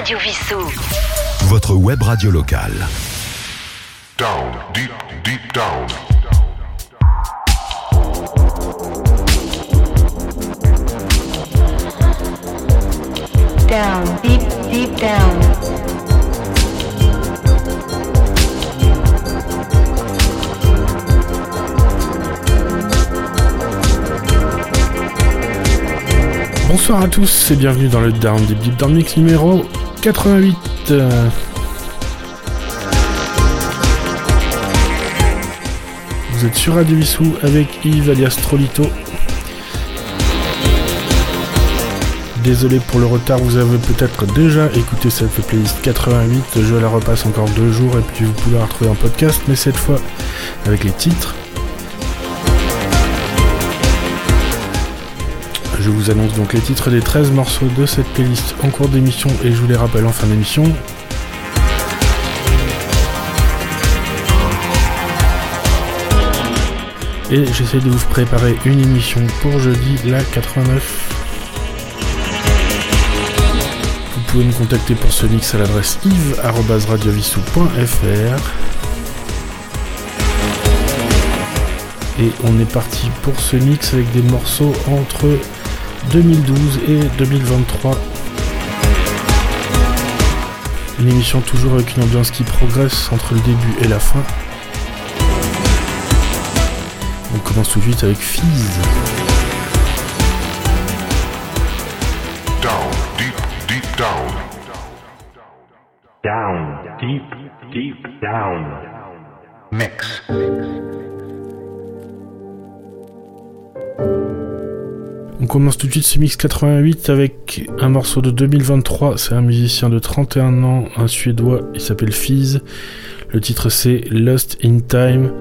Radio Vissou. Votre web radio locale. Down, deep, deep down. Down, deep, deep down. Bonsoir à tous et bienvenue dans le Down Deep Deep Down Mix numéro 88. Euh, Vous êtes sur Radio Vissou avec Yves alias Trolito. Désolé pour le retard, vous avez peut-être déjà écouté cette playlist 88. Je la repasse encore deux jours et puis vous pouvez la retrouver en podcast, mais cette fois avec les titres. Je vous annonce donc les titres des 13 morceaux de cette playlist en cours d'émission et je vous les rappelle en fin d'émission. Et j'essaie de vous préparer une émission pour jeudi, la 89. Vous pouvez me contacter pour ce mix à l'adresse yves.radiovissou.fr. Et on est parti pour ce mix avec des morceaux entre 2012 et 2023. Une émission toujours avec une ambiance qui progresse entre le début et la fin. On commence tout de suite avec Fizz. Down, deep, deep down. Down, deep, deep down. Mix. On commence tout de suite ce mix 88 avec un morceau de 2023. C'est un musicien de 31 ans, un suédois. Il s'appelle Fizz. Le titre c'est Lost in Time.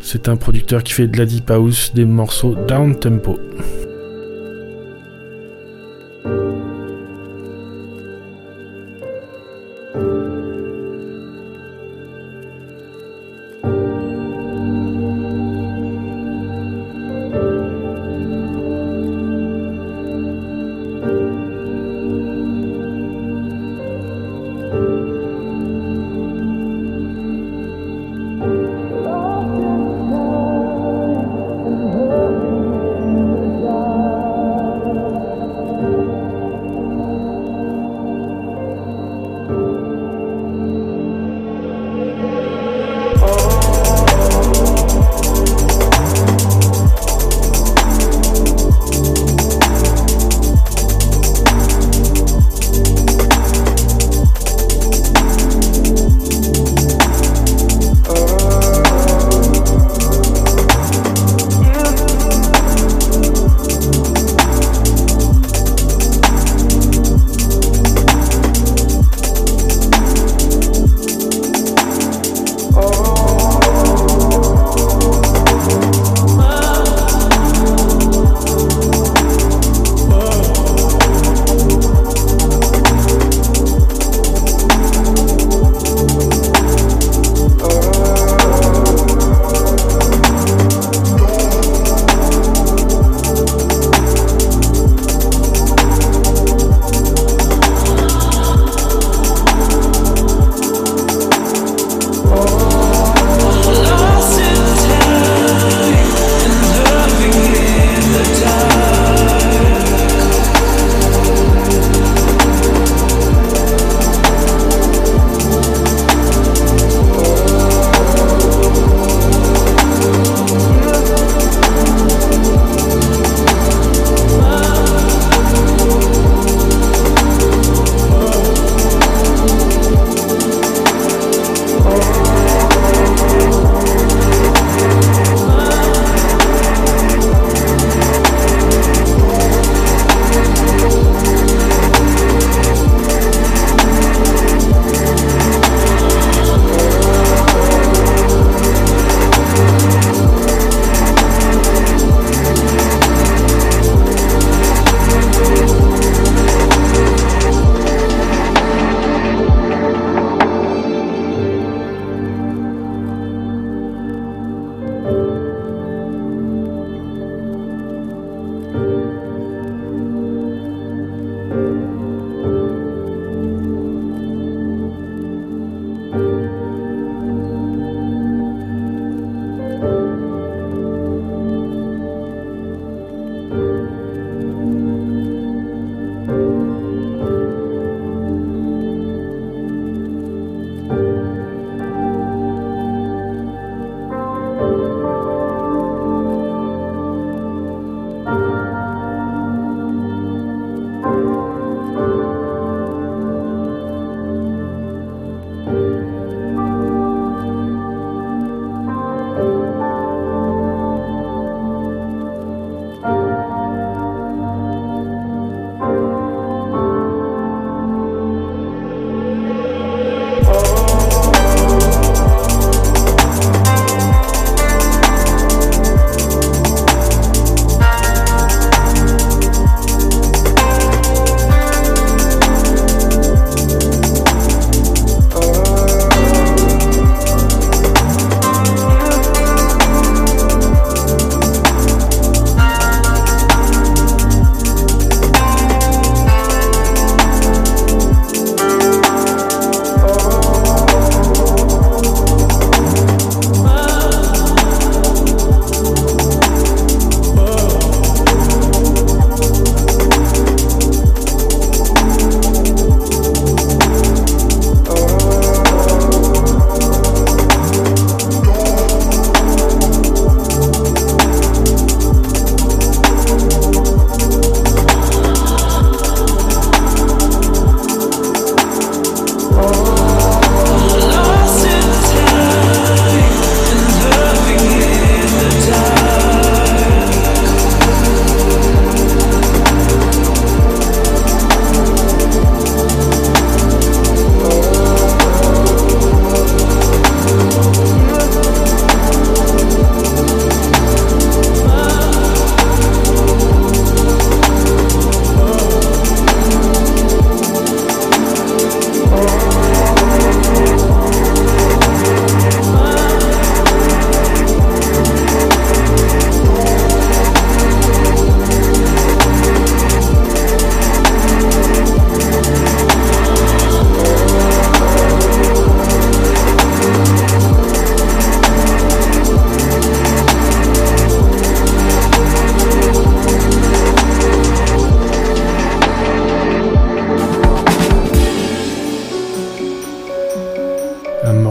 C'est un producteur qui fait de la deep house, des morceaux down tempo.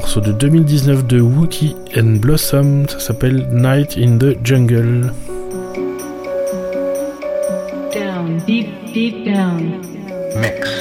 Morceau de 2019 de Wookie and Blossom, ça s'appelle Night in the Jungle. Down, deep, deep down. Mix.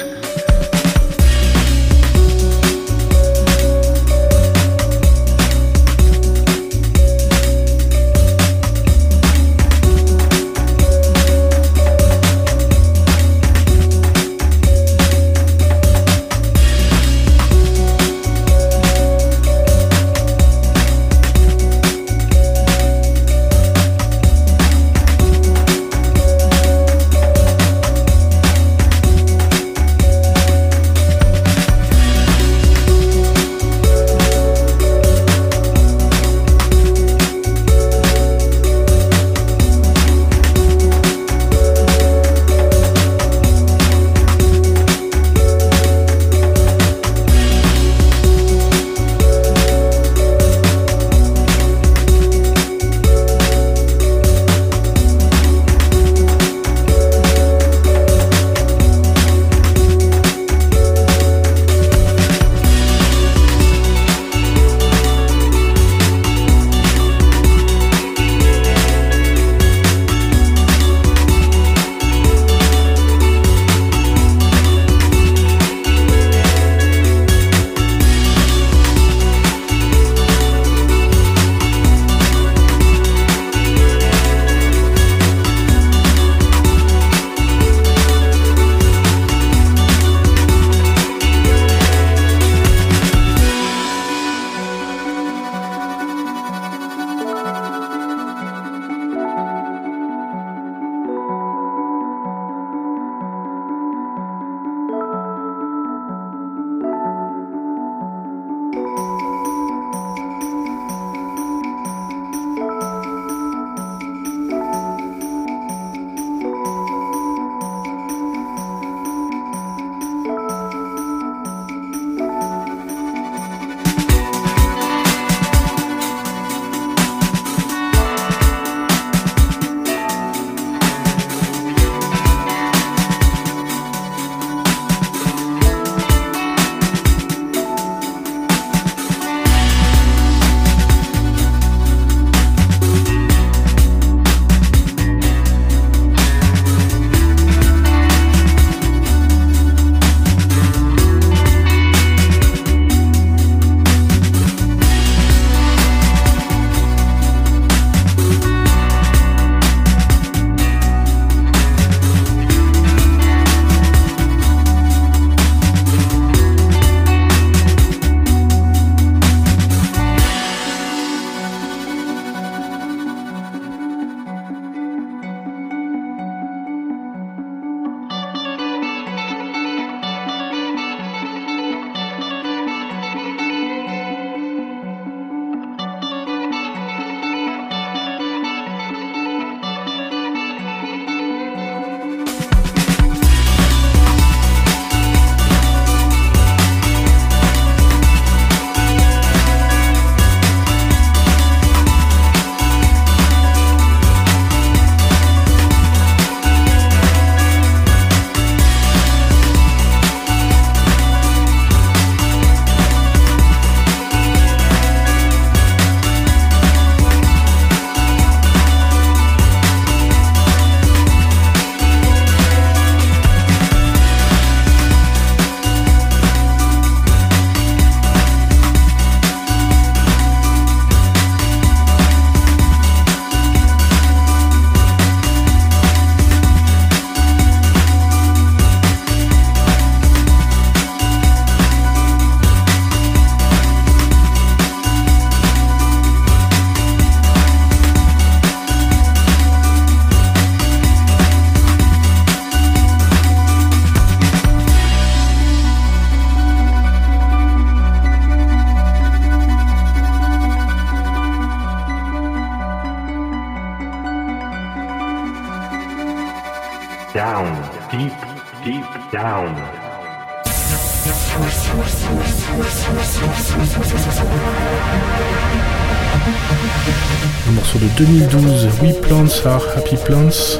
Happy Plants.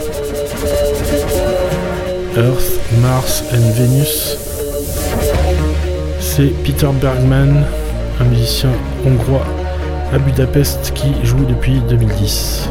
Earth, Mars and Venus. C'est Peter Bergman, un musicien hongrois à Budapest qui joue depuis 2010.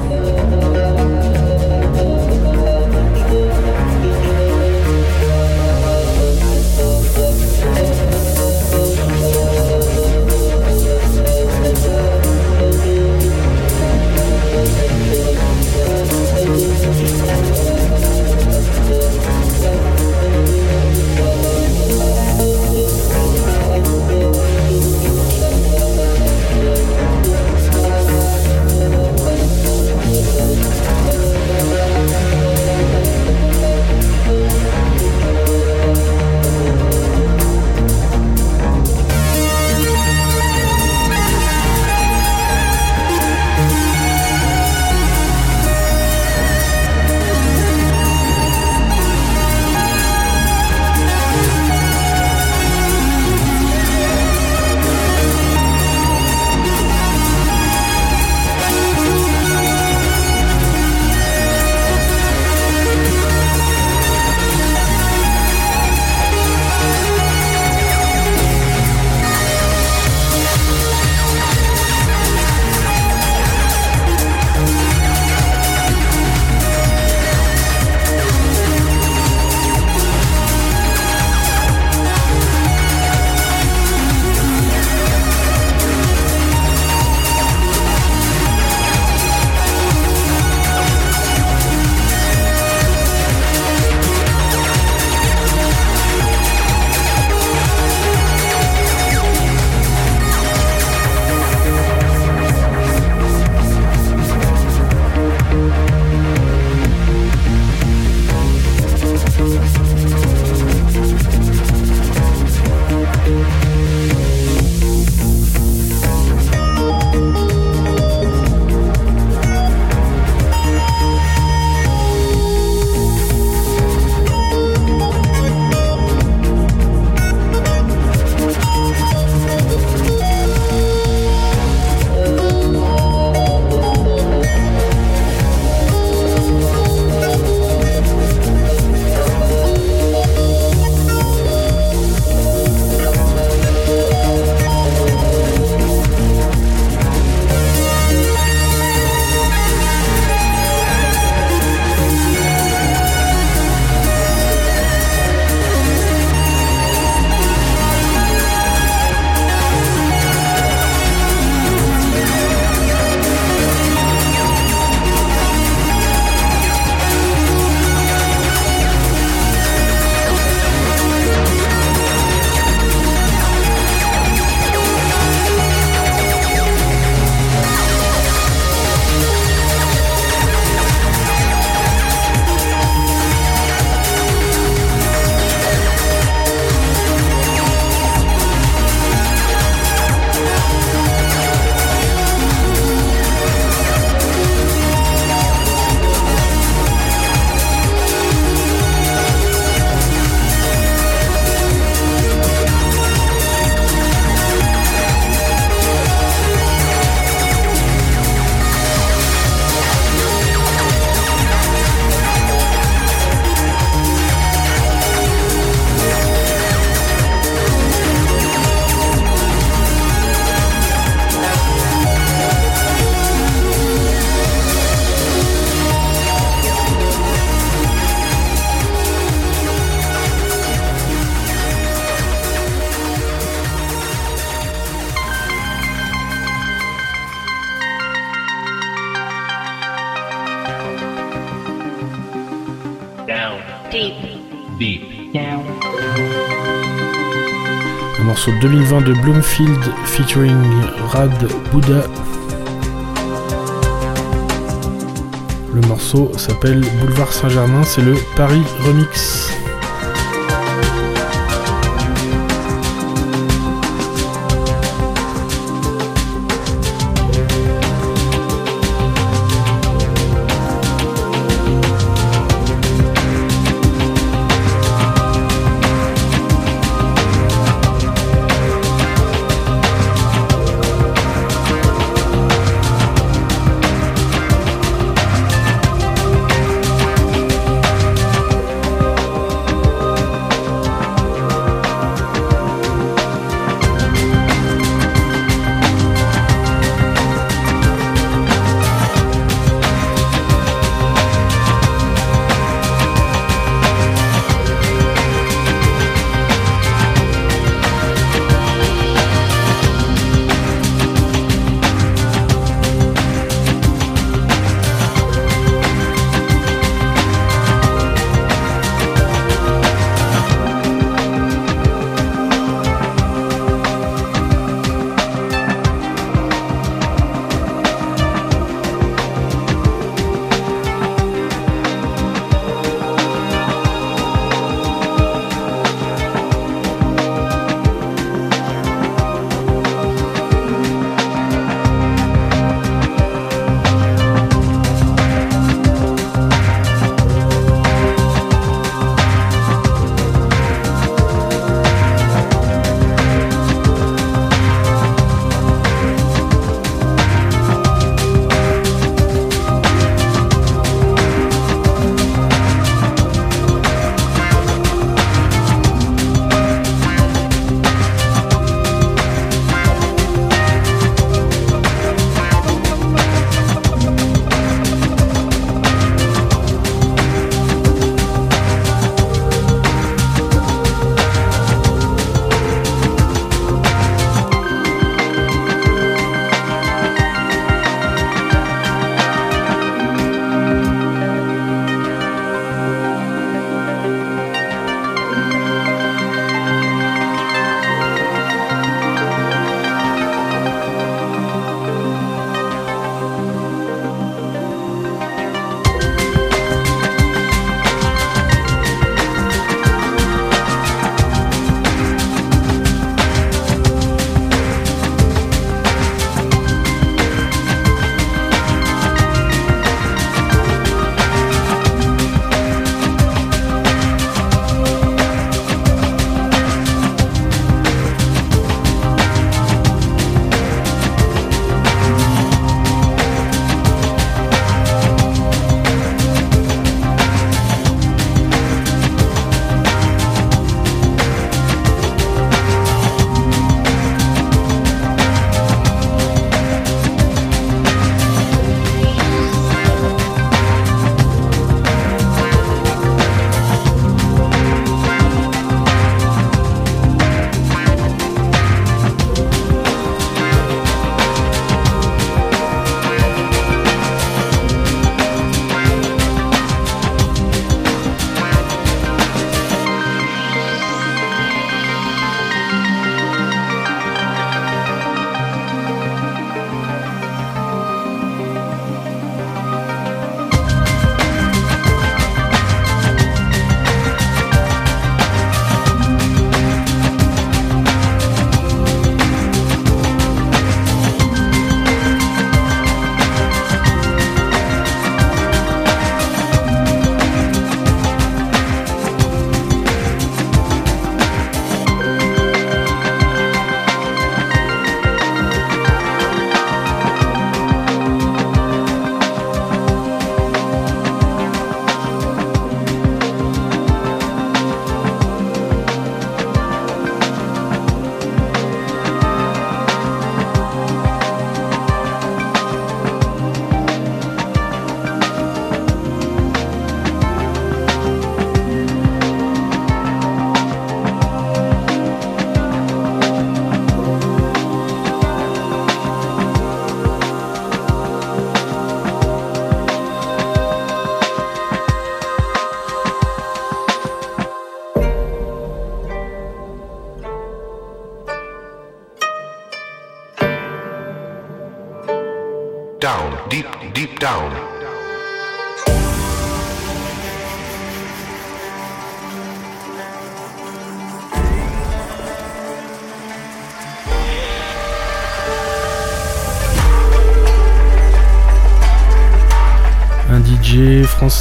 Morceau de 2020 de Bloomfield featuring Rad Buddha. Le morceau s'appelle Boulevard Saint-Germain, c'est le Paris Remix.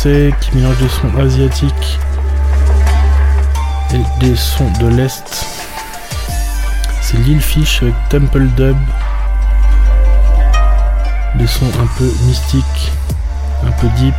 Qui mélange des sons asiatiques et des sons de l'Est. C'est Lil Fish avec Temple Dub. Des sons un peu mystiques, un peu deep.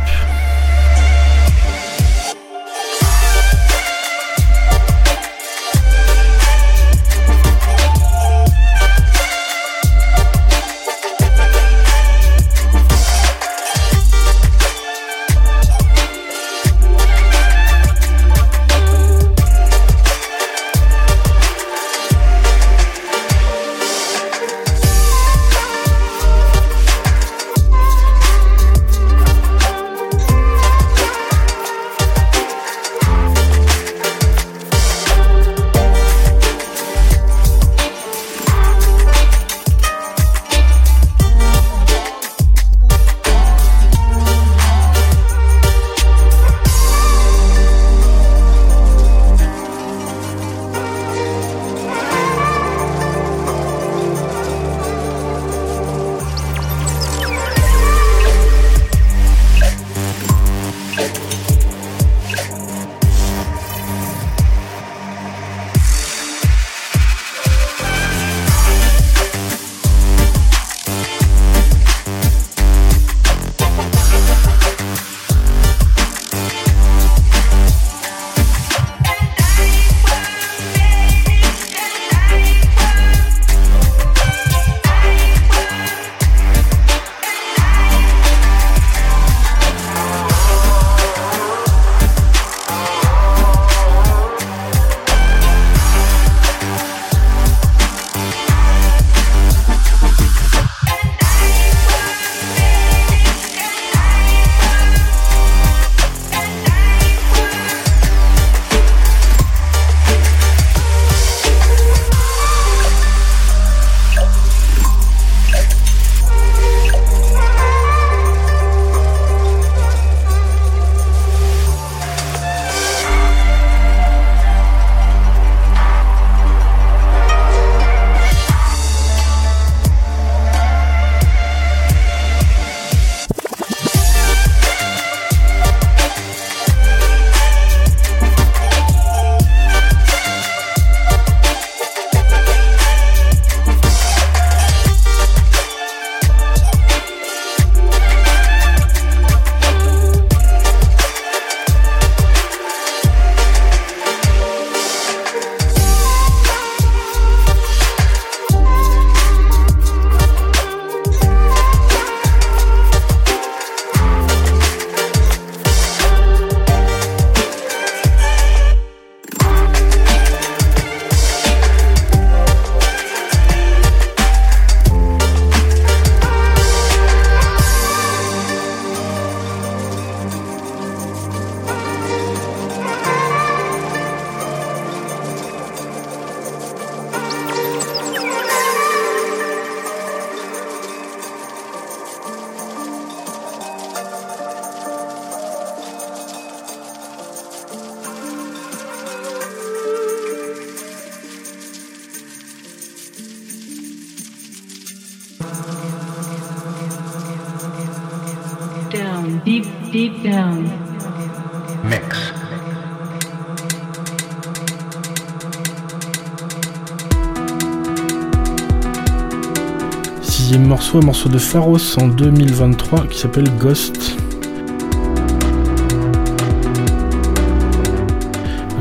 Morceau, un morceau de Pharos en 2023 qui s'appelle Ghost.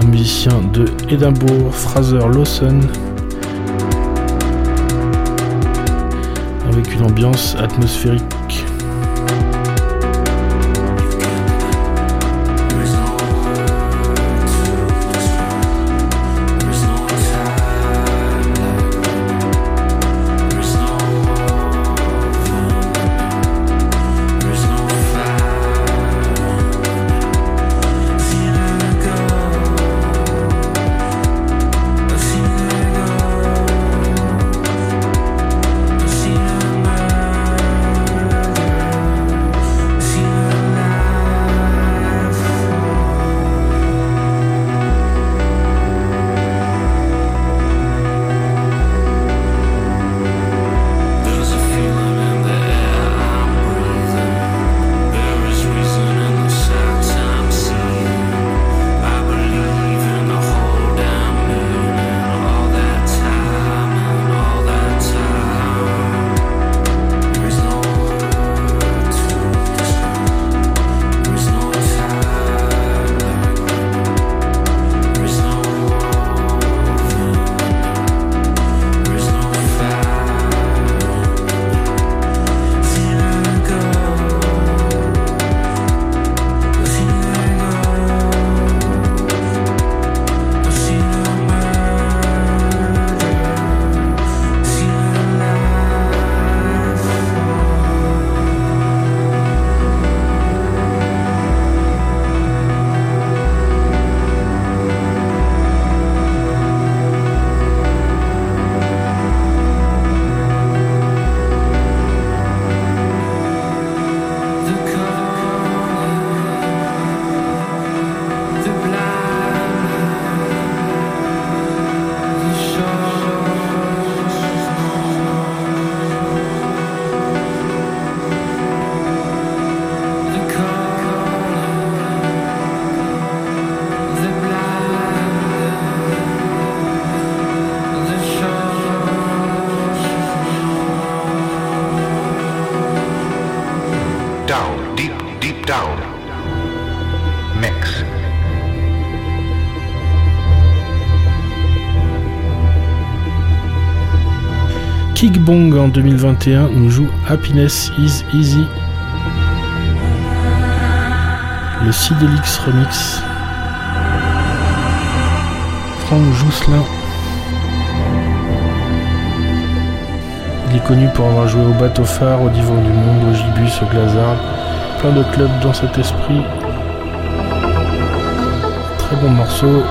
Un musicien de Édimbourg, Fraser Lawson. Avec une ambiance atmosphérique. Kickbong en 2021 nous joue Happiness is Easy. Le Sidelix Remix. Franck Jousselin. Il est connu pour avoir joué au bateau phare, au divan du monde, au gibus, au glazard. Plein de clubs dans cet esprit. Très bon morceau.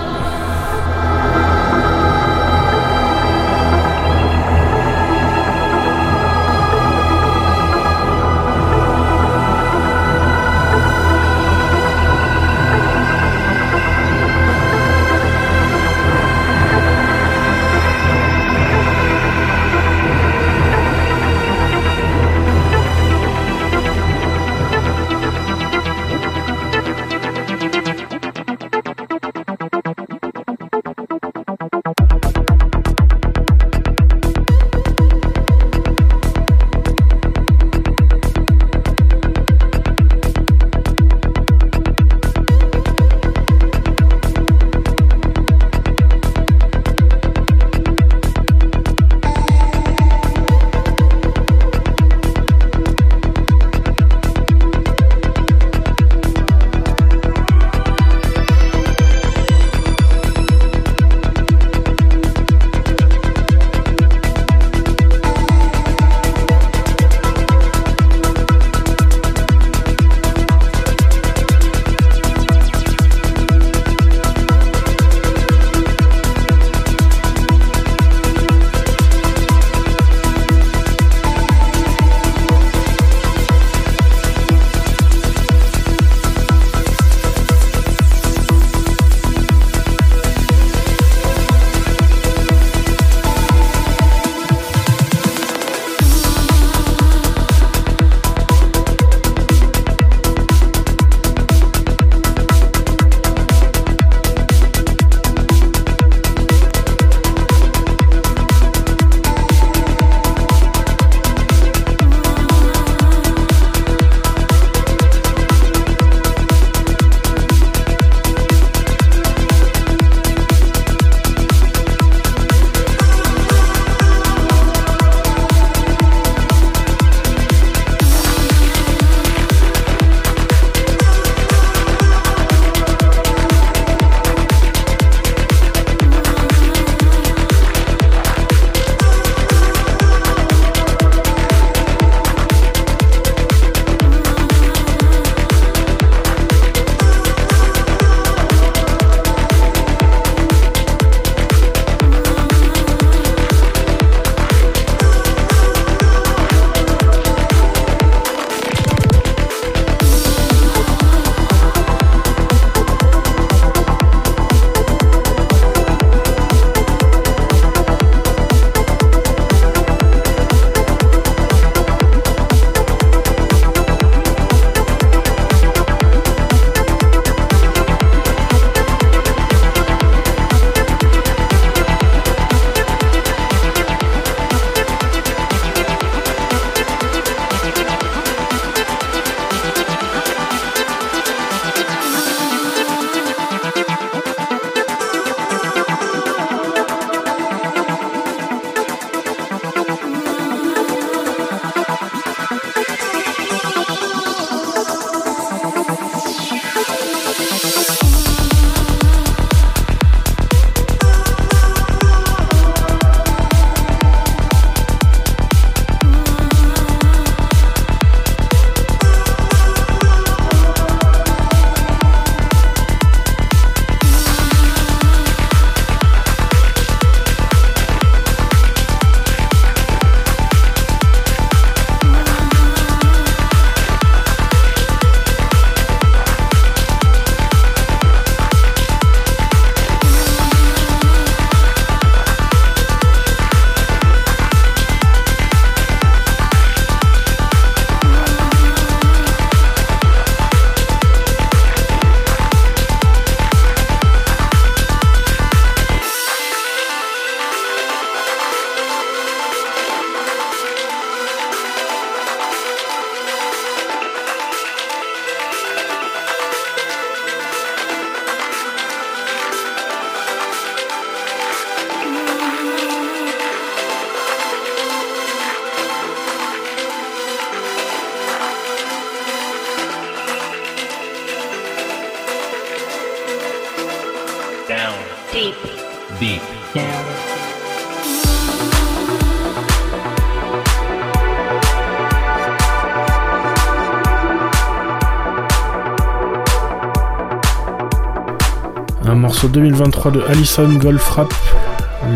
2023 de Alison Goldfrapp,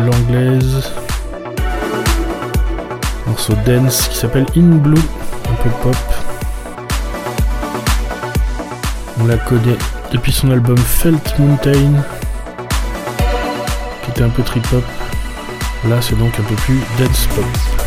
l'anglaise. Morceau dance qui s'appelle In Blue, un peu pop. On la connaît depuis son album Felt Mountain, qui était un peu trip-hop. Là, c'est donc un peu plus dance-pop.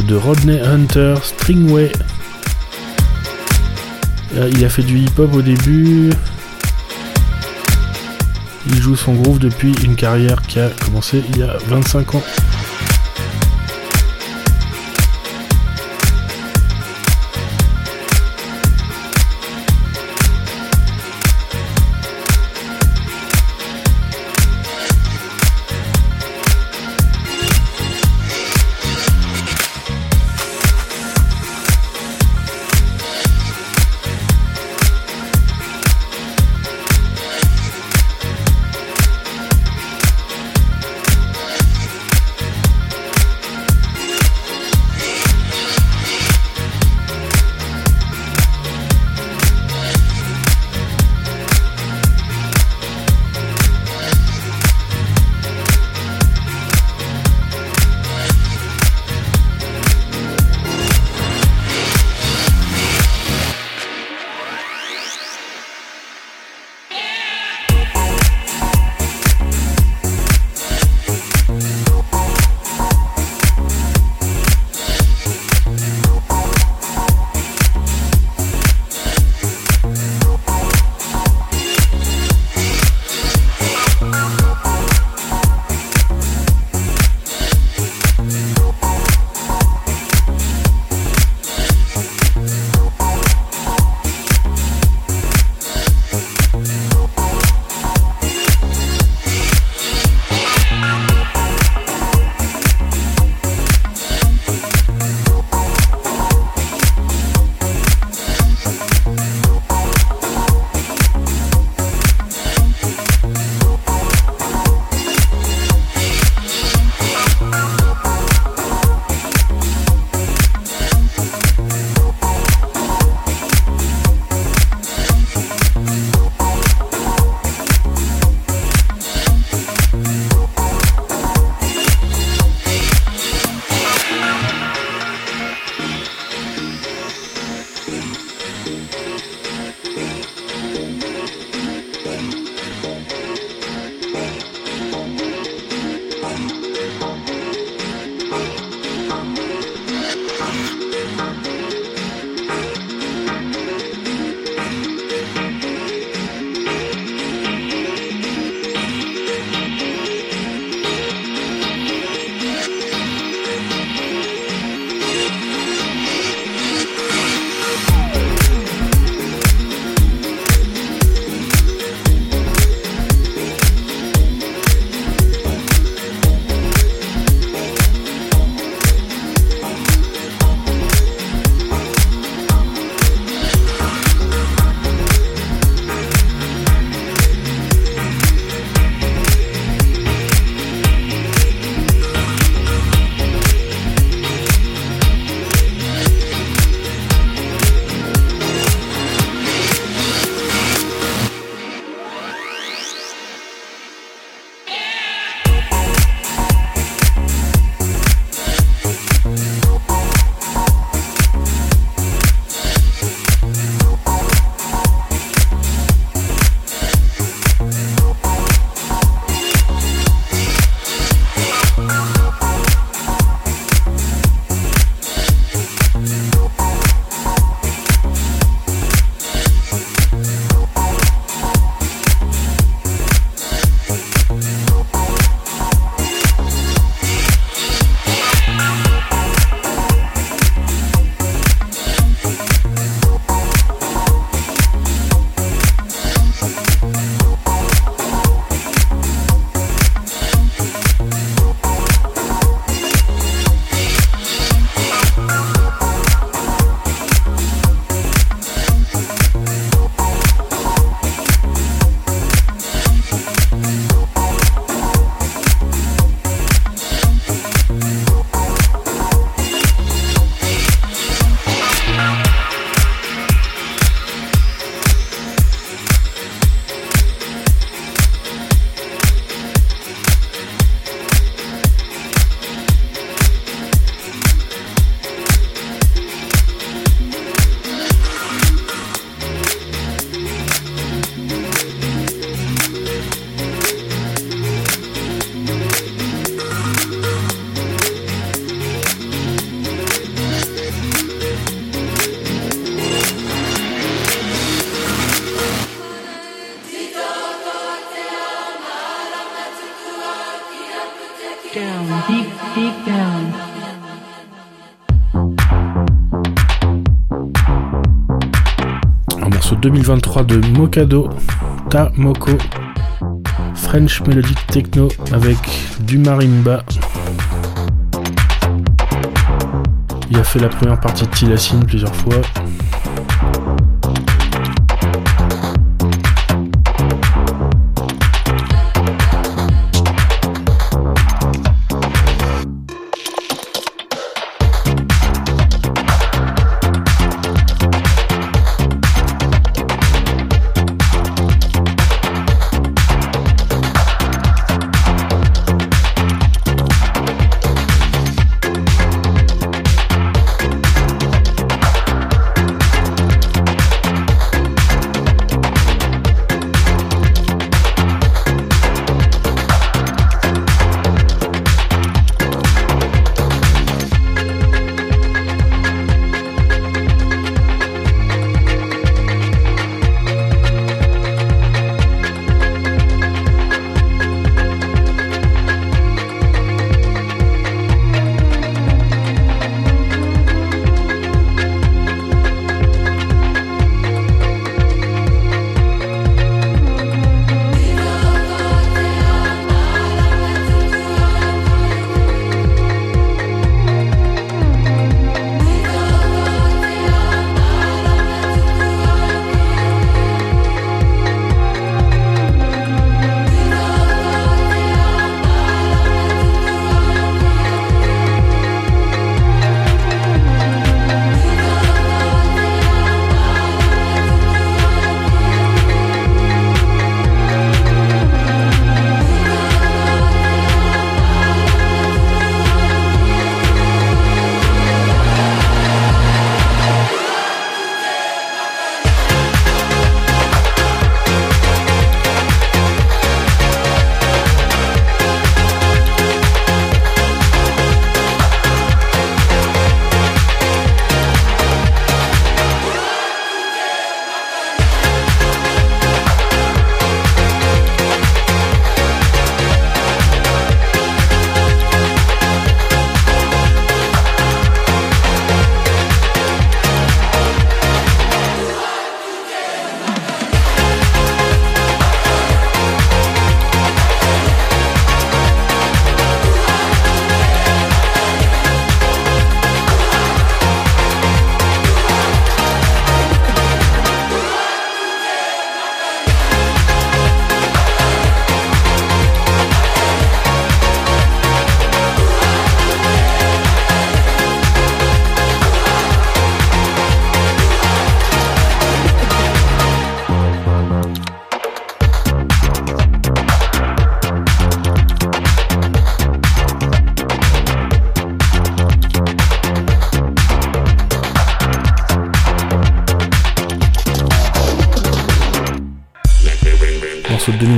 De Rodney Hunter, Stringway. Il a fait du hip-hop au début. Il joue son groove depuis une carrière qui a commencé il y a 25 ans. 2023 de Mokado, Ta Moko, French Melodic Techno avec du marimba. Il a fait la première partie de Tilacine plusieurs fois.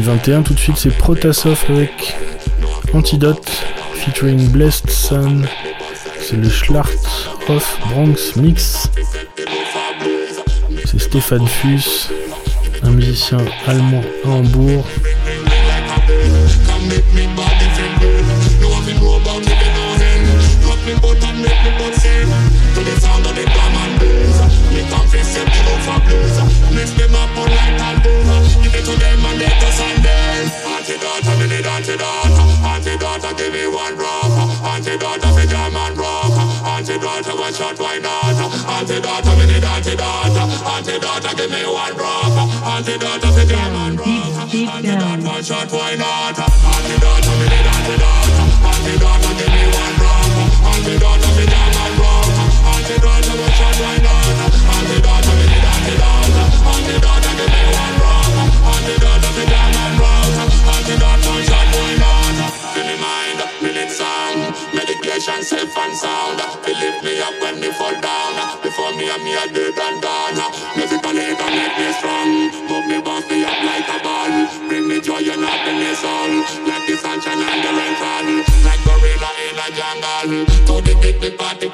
2021. Tout de suite, c'est Protasov avec Antidote featuring Blessed Sun. C'est le Schlart of Bronx Mix. C'est Stéphane Fuss, un musicien allemand à Hambourg. Shot, why not? Antidote, me need antidote. Antidote, give me one drop. Antidote, for jam and rock. Antidote, one shot, why not? Antidote, me need antidote. Antidote,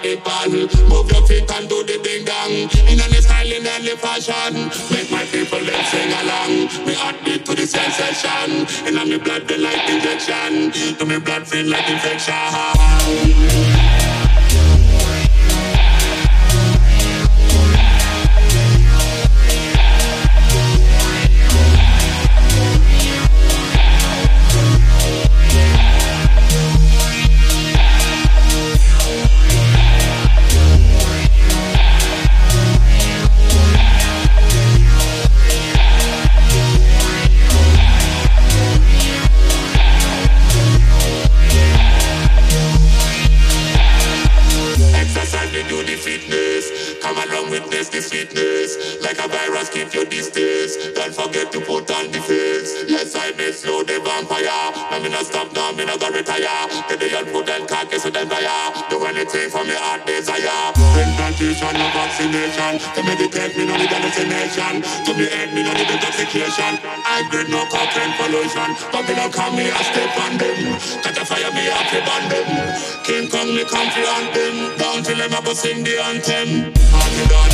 Move your feet and do the ding dong. In any style, in any fashion. Make my people them sing along. Me heartbeat to the sensation. And I'm blood, the like injection. To me blood feel like infection. The vampire. I'm in a stop now, in a go retire. The day I'll put them carcass with them fire. Do anything for me heart desire. Implantation or vaccination. To meditate me no need hallucination. To me head me no need intoxication. I grade no cocaine pollution. Babylon come me I step on them. Catch a fire me up to burn them. King Kong me come to hunt them. Down till them a go sing the anthem. Antidote, I'm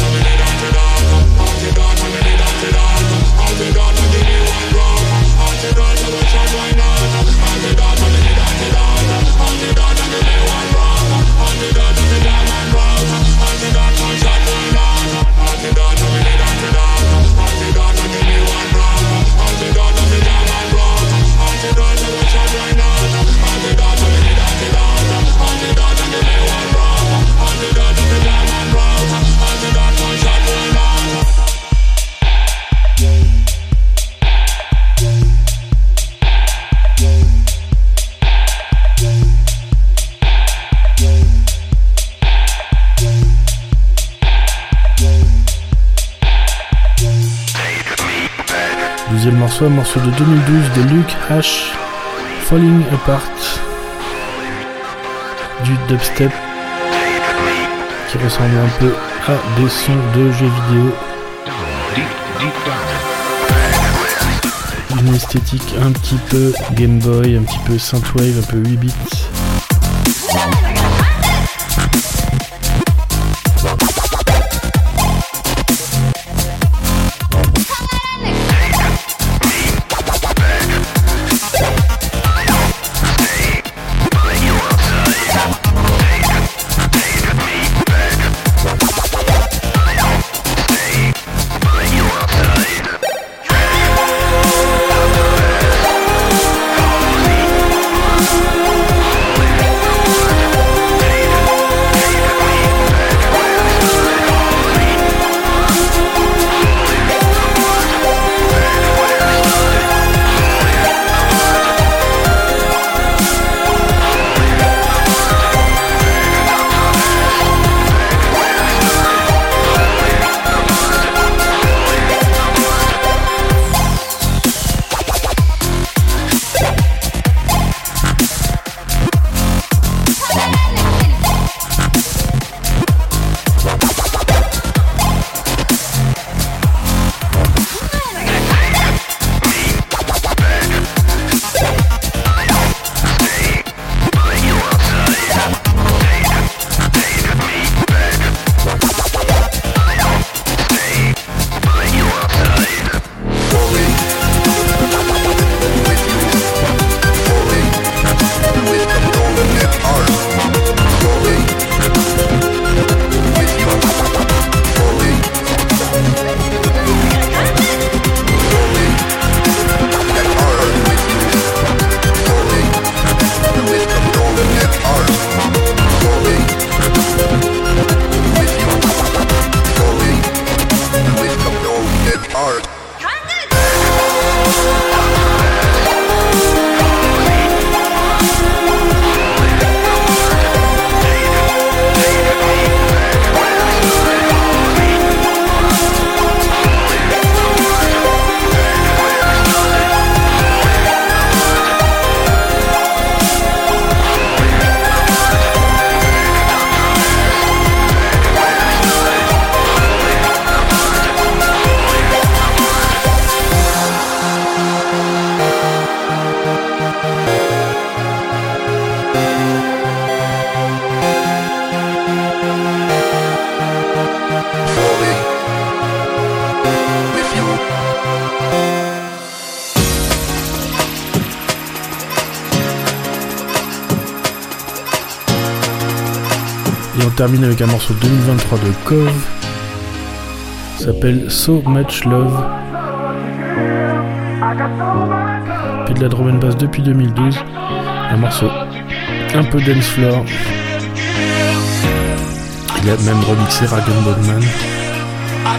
de 2012 de Luke H. Falling Apart. Du dubstep qui ressemble un peu à des sons de jeux vidéo. Une esthétique un petit peu Game Boy, un petit peu synthwave, un peu 8 bits. Termine avec un morceau 2023 de Cove. S'appelle So Much Love. Puis de la drum and bass depuis 2012. Un morceau un peu dance floor. Il a même remixé Ragan. I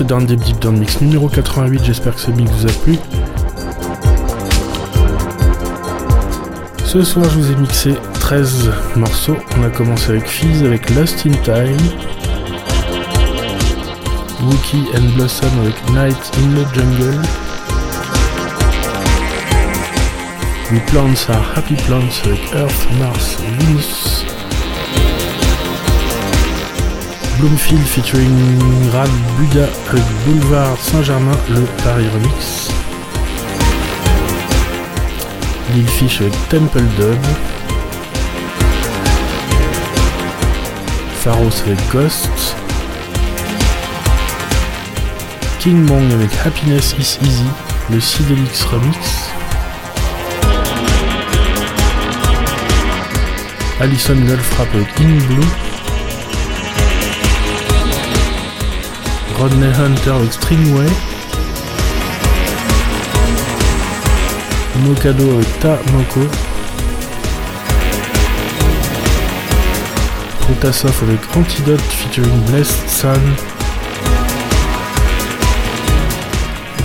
Ce Deep Deep Down Mix numéro 88. J'espère que ce mix vous a plu. Ce soir, je vous ai mixé 13 morceaux. On a commencé avec Fizz, avec Lost in Time. Wookie and Blossom avec Night in the Jungle. We Plants are Happy Plants avec Earth, Mars, Venus. Bloomfield featuring Rad Buda Boulevard Saint-Germain, le Paris Remix. Lil Fish avec Temple Dub. Pharos avec Ghost. King Mong avec Happiness is Easy, le Sidelix Remix. Alison Goldfrapp avec In Blue. Rodney Hunter avec Stringway. Mokado avec Ta Moko. Avec Antidote featuring Blessed Sun.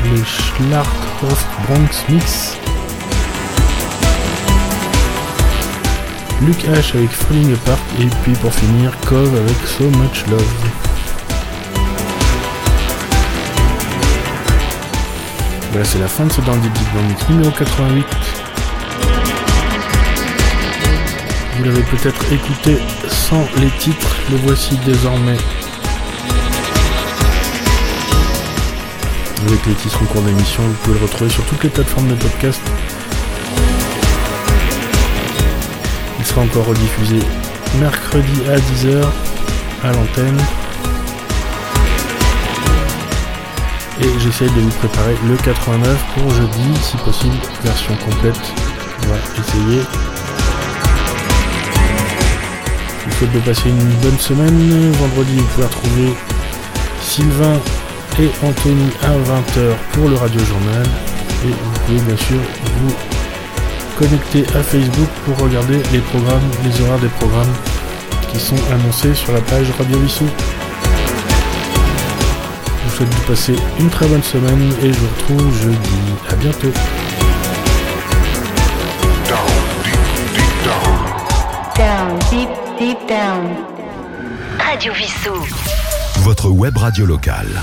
Le Schlarthof Bronx Mix. Luke H avec Falling Apart. Et puis pour finir, Cove avec So Much Love. Voilà, c'est la fin de ce Dandy Mix numéro 88. Vous l'avez peut-être écouté sans les titres, le voici désormais. Avec les titres en cours d'émission, vous pouvez le retrouver sur toutes les plateformes de podcast. sera encore rediffusé mercredi à 10h à l'antenne. Et j'essaye de vous préparer le 89 pour jeudi, si possible, version complète. On va essayer. Je vous souhaite de passer une bonne semaine. Vendredi, vous pouvez retrouver Sylvain et Anthony à 20h pour le Radio Journal. Et vous pouvez bien sûr vous connecter à Facebook pour regarder les programmes, les horaires des programmes qui sont annoncés sur la page Radio Vissou. Je vous souhaite de passer une très bonne semaine et je vous retrouve jeudi. À bientôt. Down, deep, deep down. Down, deep, deep down. Radio Vissou. Votre web radio locale.